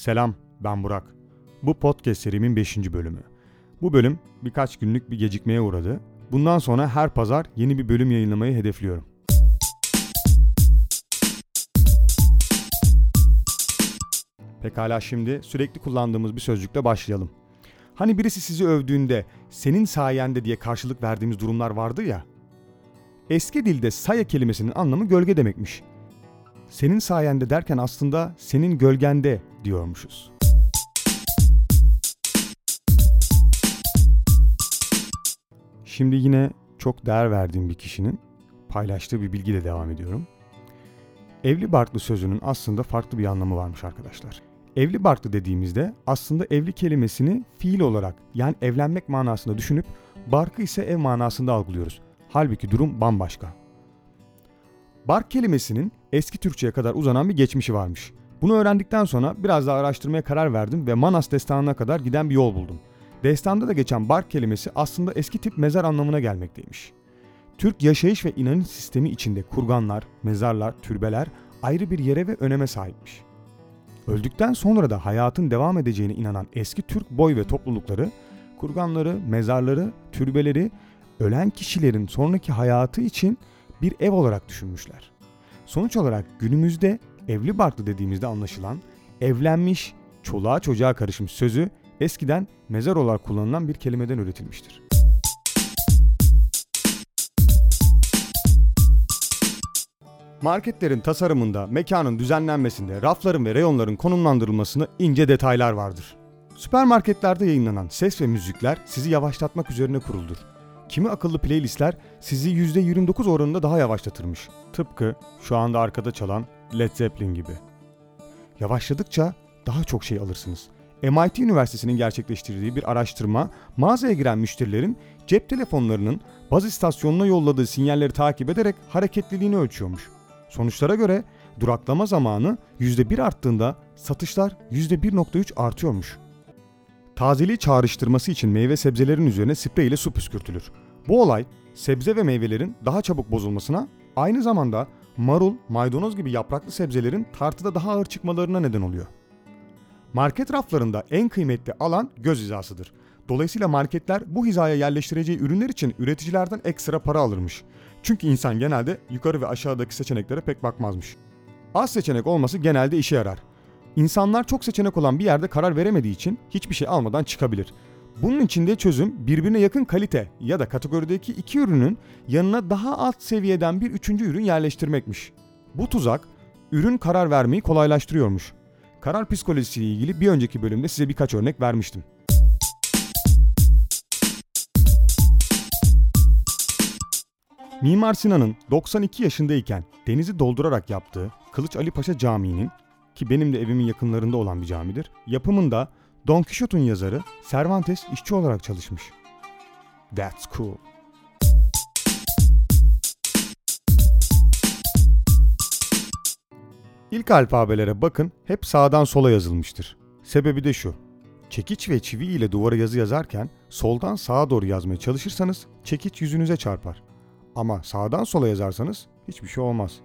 Selam, ben Burak. Bu podcast serimin 5. bölümü. Bu bölüm birkaç günlük bir gecikmeye uğradı. Bundan sonra her pazar yeni bir bölüm yayınlamayı hedefliyorum. Pekala şimdi sürekli kullandığımız bir sözcükle başlayalım. Hani birisi sizi övdüğünde senin sayende diye karşılık verdiğimiz durumlar vardı ya. Eski dilde saya kelimesinin anlamı gölge demekmiş. Senin sayende derken aslında senin gölgende diyormuşuz. Şimdi yine çok değer verdiğim bir kişinin paylaştığı bir bilgiyle devam ediyorum. Evli barklı sözünün aslında farklı bir anlamı varmış arkadaşlar. Evli barklı dediğimizde aslında evli kelimesini fiil olarak yani evlenmek manasında düşünüp barkı ise ev manasında algılıyoruz. Halbuki durum bambaşka. Bark kelimesinin eski Türkçe'ye kadar uzanan bir geçmişi varmış. Bunu öğrendikten sonra biraz daha araştırmaya karar verdim ve Manas destanına kadar giden bir yol buldum. Destanda da geçen bark kelimesi aslında eski tip mezar anlamına gelmekteymiş. Türk yaşayış ve inanış sistemi içinde kurganlar, mezarlar, türbeler ayrı bir yere ve öneme sahipmiş. Öldükten sonra da hayatın devam edeceğine inanan eski Türk boy ve toplulukları, kurganları, mezarları, türbeleri ölen kişilerin sonraki hayatı için bir ev olarak düşünmüşler. Sonuç olarak günümüzde evli barklı dediğimizde anlaşılan evlenmiş, çoluğa çocuğa karışmış sözü eskiden mezar olarak kullanılan bir kelimeden üretilmiştir. Marketlerin tasarımında, mekanın düzenlenmesinde, rafların ve reyonların konumlandırılmasında ince detaylar vardır. Süpermarketlerde yayınlanan ses ve müzikler sizi yavaşlatmak üzerine kuruldur. Kimi akıllı playlistler sizi %29 oranında daha yavaşlatırmış. Tıpkı şu anda arkada çalan Led Zeppelin gibi. Yavaşladıkça daha çok şey alırsınız. MIT Üniversitesi'nin gerçekleştirdiği bir araştırma mağazaya giren müşterilerin cep telefonlarının baz istasyonuna yolladığı sinyalleri takip ederek hareketliliğini ölçüyormuş. Sonuçlara göre duraklama zamanı %1 arttığında satışlar %1.3 artıyormuş. Tazeliği çağrıştırması için meyve sebzelerin üzerine sprey ile su püskürtülür. Bu olay sebze ve meyvelerin daha çabuk bozulmasına, aynı zamanda marul, maydanoz gibi yapraklı sebzelerin tartıda daha ağır çıkmalarına neden oluyor. Market raflarında en kıymetli alan göz hizasıdır. Dolayısıyla marketler bu hizaya yerleştireceği ürünler için üreticilerden ekstra para alırmış. Çünkü insan genelde yukarı ve aşağıdaki seçeneklere pek bakmazmış. Az seçenek olması genelde işe yarar. İnsanlar çok seçenek olan bir yerde karar veremediği için hiçbir şey almadan çıkabilir. Bunun için de çözüm birbirine yakın kalite ya da kategorideki iki ürünün yanına daha alt seviyeden bir üçüncü ürün yerleştirmekmiş. Bu tuzak ürün karar vermeyi kolaylaştırıyormuş. Karar psikolojisiyle ilgili bir önceki bölümde size birkaç örnek vermiştim. Mimar Sinan'ın 92 yaşındayken denizi doldurarak yaptığı Kılıç Ali Paşa Camii'nin ki benim de evimin yakınlarında olan bir camidir. Yapımında Don Quixote'un yazarı Cervantes işçi olarak çalışmış. That's cool. İlk alfabelere bakın hep sağdan sola yazılmıştır. Sebebi de şu. Çekiç ve çivi ile duvara yazı yazarken soldan sağa doğru yazmaya çalışırsanız çekiç yüzünüze çarpar. Ama sağdan sola yazarsanız hiçbir şey olmaz.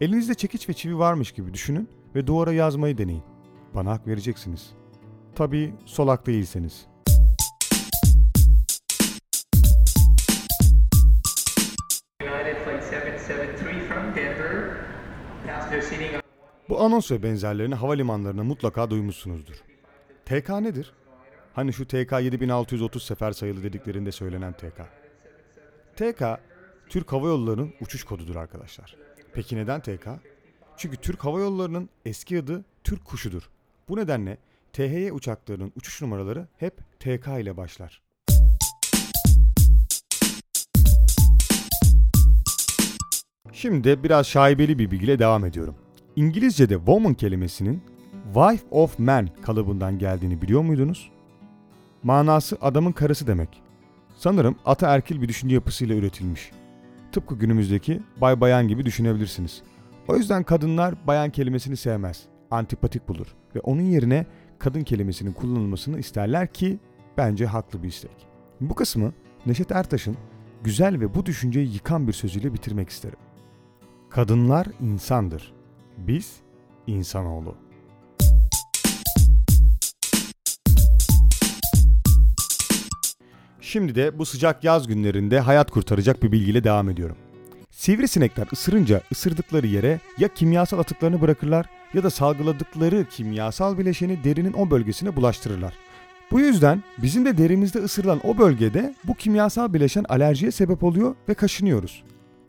Elinizde çekiç ve çivi varmış gibi düşünün ve duvara yazmayı deneyin. Bana hak vereceksiniz. Tabii solak değilseniz. United Flight 773 from Denver. Passenger sitting on Bu anons ve benzerlerini havalimanlarına mutlaka duymuşsunuzdur. TK nedir? Hani şu TK 7630 sefer sayılı dediklerinde söylenen TK. TK, Türk Hava Yolları'nın uçuş kodudur arkadaşlar. Peki neden TK? Çünkü Türk Hava Yolları'nın eski adı Türk Kuşu'dur. Bu nedenle THY uçaklarının uçuş numaraları hep TK ile başlar. Şimdi biraz şaibeli bir bilgiyle devam ediyorum. İngilizce'de woman kelimesinin wife of man kalıbından geldiğini biliyor muydunuz? Manası adamın karısı demek. Sanırım ataerkil bir düşünce yapısıyla üretilmiş. Tıpkı günümüzdeki bay bayan gibi düşünebilirsiniz. O yüzden kadınlar bayan kelimesini sevmez, antipatik bulur ve onun yerine kadın kelimesinin kullanılmasını isterler ki bence haklı bir istek. Bu kısmı Neşet Ertaş'ın güzel ve bu düşünceyi yıkan bir sözüyle bitirmek isterim. Kadınlar insandır. Biz insanoğlu. Şimdi de bu sıcak yaz günlerinde hayat kurtaracak bir bilgiyle devam ediyorum. Sivrisinekler ısırınca ısırdıkları yere ya kimyasal atıklarını bırakırlar ya da salgıladıkları kimyasal bileşeni derinin o bölgesine bulaştırırlar. Bu yüzden bizim de derimizde ısırılan o bölgede bu kimyasal bileşen alerjiye sebep oluyor ve kaşınıyoruz.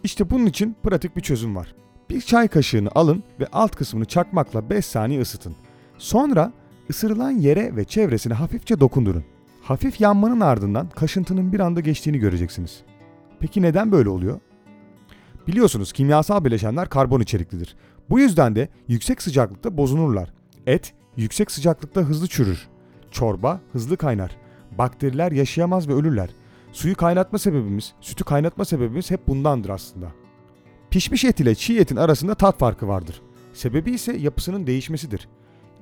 İşte bunun için pratik bir çözüm var. Bir çay kaşığını alın ve alt kısmını çakmakla 5 saniye ısıtın. Sonra ısırılan yere ve çevresine hafifçe dokundurun. Hafif yanmanın ardından kaşıntının bir anda geçtiğini göreceksiniz. Peki neden böyle oluyor? Biliyorsunuz kimyasal bileşenler karbon içeriklidir. Bu yüzden de yüksek sıcaklıkta bozulurlar. Et yüksek sıcaklıkta hızlı çürür. Çorba hızlı kaynar. Bakteriler yaşayamaz ve ölürler. Suyu kaynatma sebebimiz, sütü kaynatma sebebimiz hep bundandır aslında. Pişmiş et ile çiğ etin arasında tat farkı vardır. Sebebi ise yapısının değişmesidir.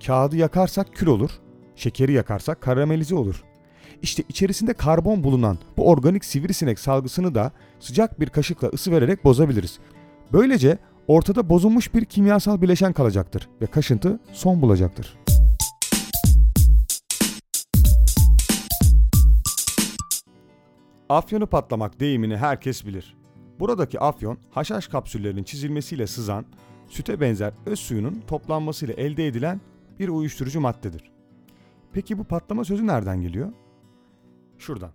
Kağıdı yakarsak kül olur, şekeri yakarsak karamelize olur. İşte içerisinde karbon bulunan bu organik sivrisinek salgısını da sıcak bir kaşıkla ısı vererek bozabiliriz. Böylece ortada bozulmuş bir kimyasal bileşen kalacaktır ve kaşıntı son bulacaktır. Afyonu patlamak deyimini herkes bilir. Buradaki afyon haşhaş kapsüllerinin çizilmesiyle sızan, süte benzer öz suyunun toplanmasıyla elde edilen bir uyuşturucu maddedir. Peki bu patlama sözü nereden geliyor? Şuradan.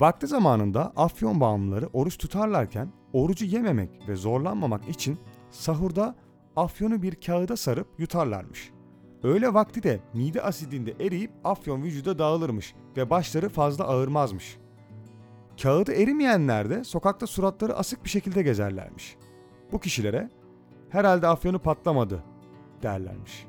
Vakti zamanında afyon bağımlıları oruç tutarlarken orucu yememek ve zorlanmamak için sahurda afyonu bir kağıda sarıp yutarlarmış. Öyle vakti de mide asidinde eriyip afyon vücuda dağılırmış ve başları fazla ağırmazmış. Kağıdı erimeyenler de sokakta suratları asık bir şekilde gezerlermiş. Bu kişilere herhalde afyonu patlamadı derlermiş.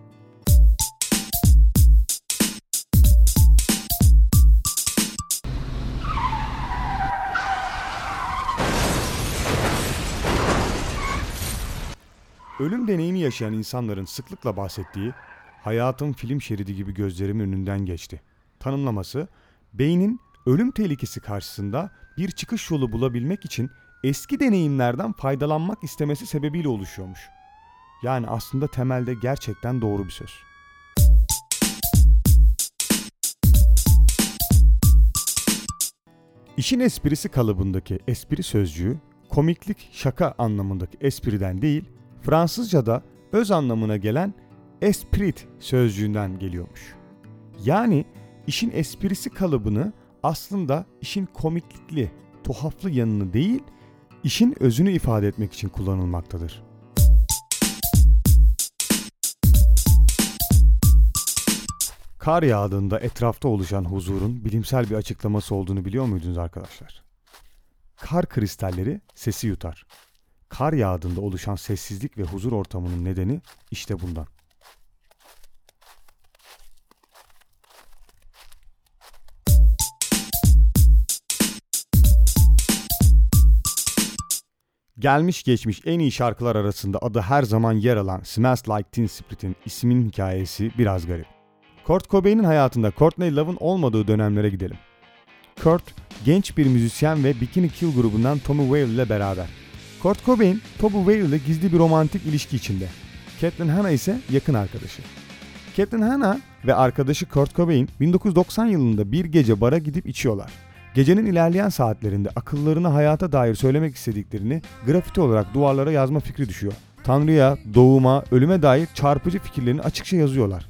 Ölüm deneyimi yaşayan insanların sıklıkla bahsettiği hayatın film şeridi gibi gözlerimin önünden geçti. Tanımlaması beynin ölüm tehlikesi karşısında bir çıkış yolu bulabilmek için eski deneyimlerden faydalanmak istemesi sebebiyle oluşuyormuş. Yani aslında temelde gerçekten doğru bir söz. İşin esprisi kalıbındaki espri sözcüğü komiklik şaka anlamındaki espriden değil, Fransızca'da öz anlamına gelen esprit sözcüğünden geliyormuş. Yani işin esprisi kalıbını aslında işin komiklikli, tuhaflı yanını değil, işin özünü ifade etmek için kullanılmaktadır. Kar yağdığında etrafta oluşan huzurun bilimsel bir açıklaması olduğunu biliyor muydunuz arkadaşlar? Kar kristalleri sesi yutar. Kar yağdığında oluşan sessizlik ve huzur ortamının nedeni işte bundan. Gelmiş geçmiş en iyi şarkılar arasında adı her zaman yer alan Smells Like Teen Spirit'in isminin hikayesi biraz garip. Kurt Cobain'in hayatında Courtney Love'ın olmadığı dönemlere gidelim. Kurt, genç bir müzisyen ve Bikini Kill grubundan Tommy Whale ile beraber. Kurt Cobain, Tommy Whale ile gizli bir romantik ilişki içinde. Caitlin Hanna ise yakın arkadaşı. Caitlin Hanna ve arkadaşı Kurt Cobain 1990 yılında bir gece bara gidip içiyorlar. Gecenin ilerleyen saatlerinde akıllarına hayata dair söylemek istediklerini grafiti olarak duvarlara yazma fikri düşüyor. Tanrı'ya, doğuma, ölüme dair çarpıcı fikirlerini açıkça yazıyorlar.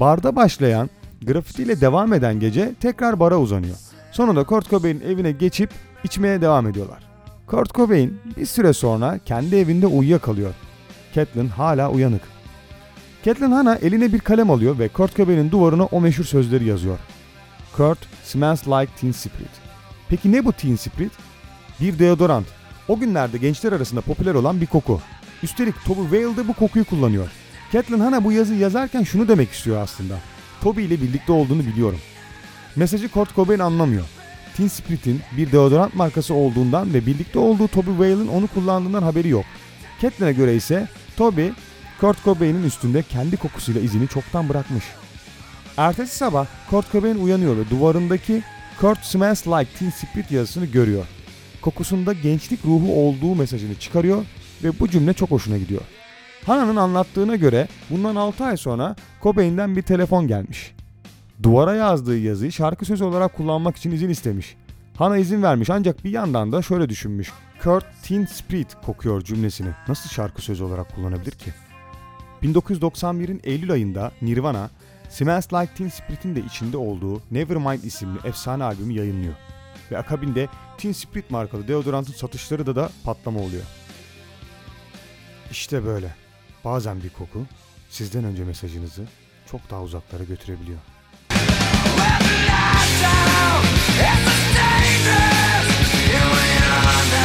Barda başlayan, grafitiyle devam eden gece tekrar bara uzanıyor. Sonunda Kurt Cobain'in evine geçip içmeye devam ediyorlar. Kurt Cobain bir süre sonra kendi evinde uyuyakalıyor. Caitlin hala uyanık. Caitlin Hanna eline bir kalem alıyor ve Kurt Cobain'in duvarına o meşhur sözleri yazıyor. Kurt smells like teen spirit. Peki ne bu teen spirit? Bir deodorant. O günlerde gençler arasında popüler olan bir koku. Üstelik Toby Whale de bu kokuyu kullanıyor. Caitlin Hanna bu yazıyı yazarken şunu demek istiyor aslında. Toby ile birlikte olduğunu biliyorum. Mesajı Kurt Cobain anlamıyor. Teen Spirit'in bir deodorant markası olduğundan ve birlikte olduğu Toby Whale'ın onu kullandığından haberi yok. Caitlin'e göre ise Toby, Kurt Cobain'in üstünde kendi kokusuyla izini çoktan bırakmış. Ertesi sabah Kurt Cobain uyanıyor ve duvarındaki Kurt Smells Like Teen Spirit yazısını görüyor. Kokusunda gençlik ruhu olduğu mesajını çıkarıyor ve bu cümle çok hoşuna gidiyor. Hana'nın anlattığına göre bundan 6 ay sonra Cobain'den bir telefon gelmiş. Duvara yazdığı yazıyı şarkı sözü olarak kullanmak için izin istemiş. Hana izin vermiş ancak bir yandan da şöyle düşünmüş. Kurt Teen Spirit kokuyor cümlesini nasıl şarkı sözü olarak kullanabilir ki? 1991'in Eylül ayında Nirvana, Smells Like Teen Spirit'in de içinde olduğu Nevermind isimli efsane albümü yayınlıyor. Ve akabinde Teen Spirit markalı deodorantın satışları da da patlama oluyor. İşte böyle. Bazen bir koku sizden önce mesajınızı çok daha uzaklara götürebiliyor. down. It's a dangerous. You ain't on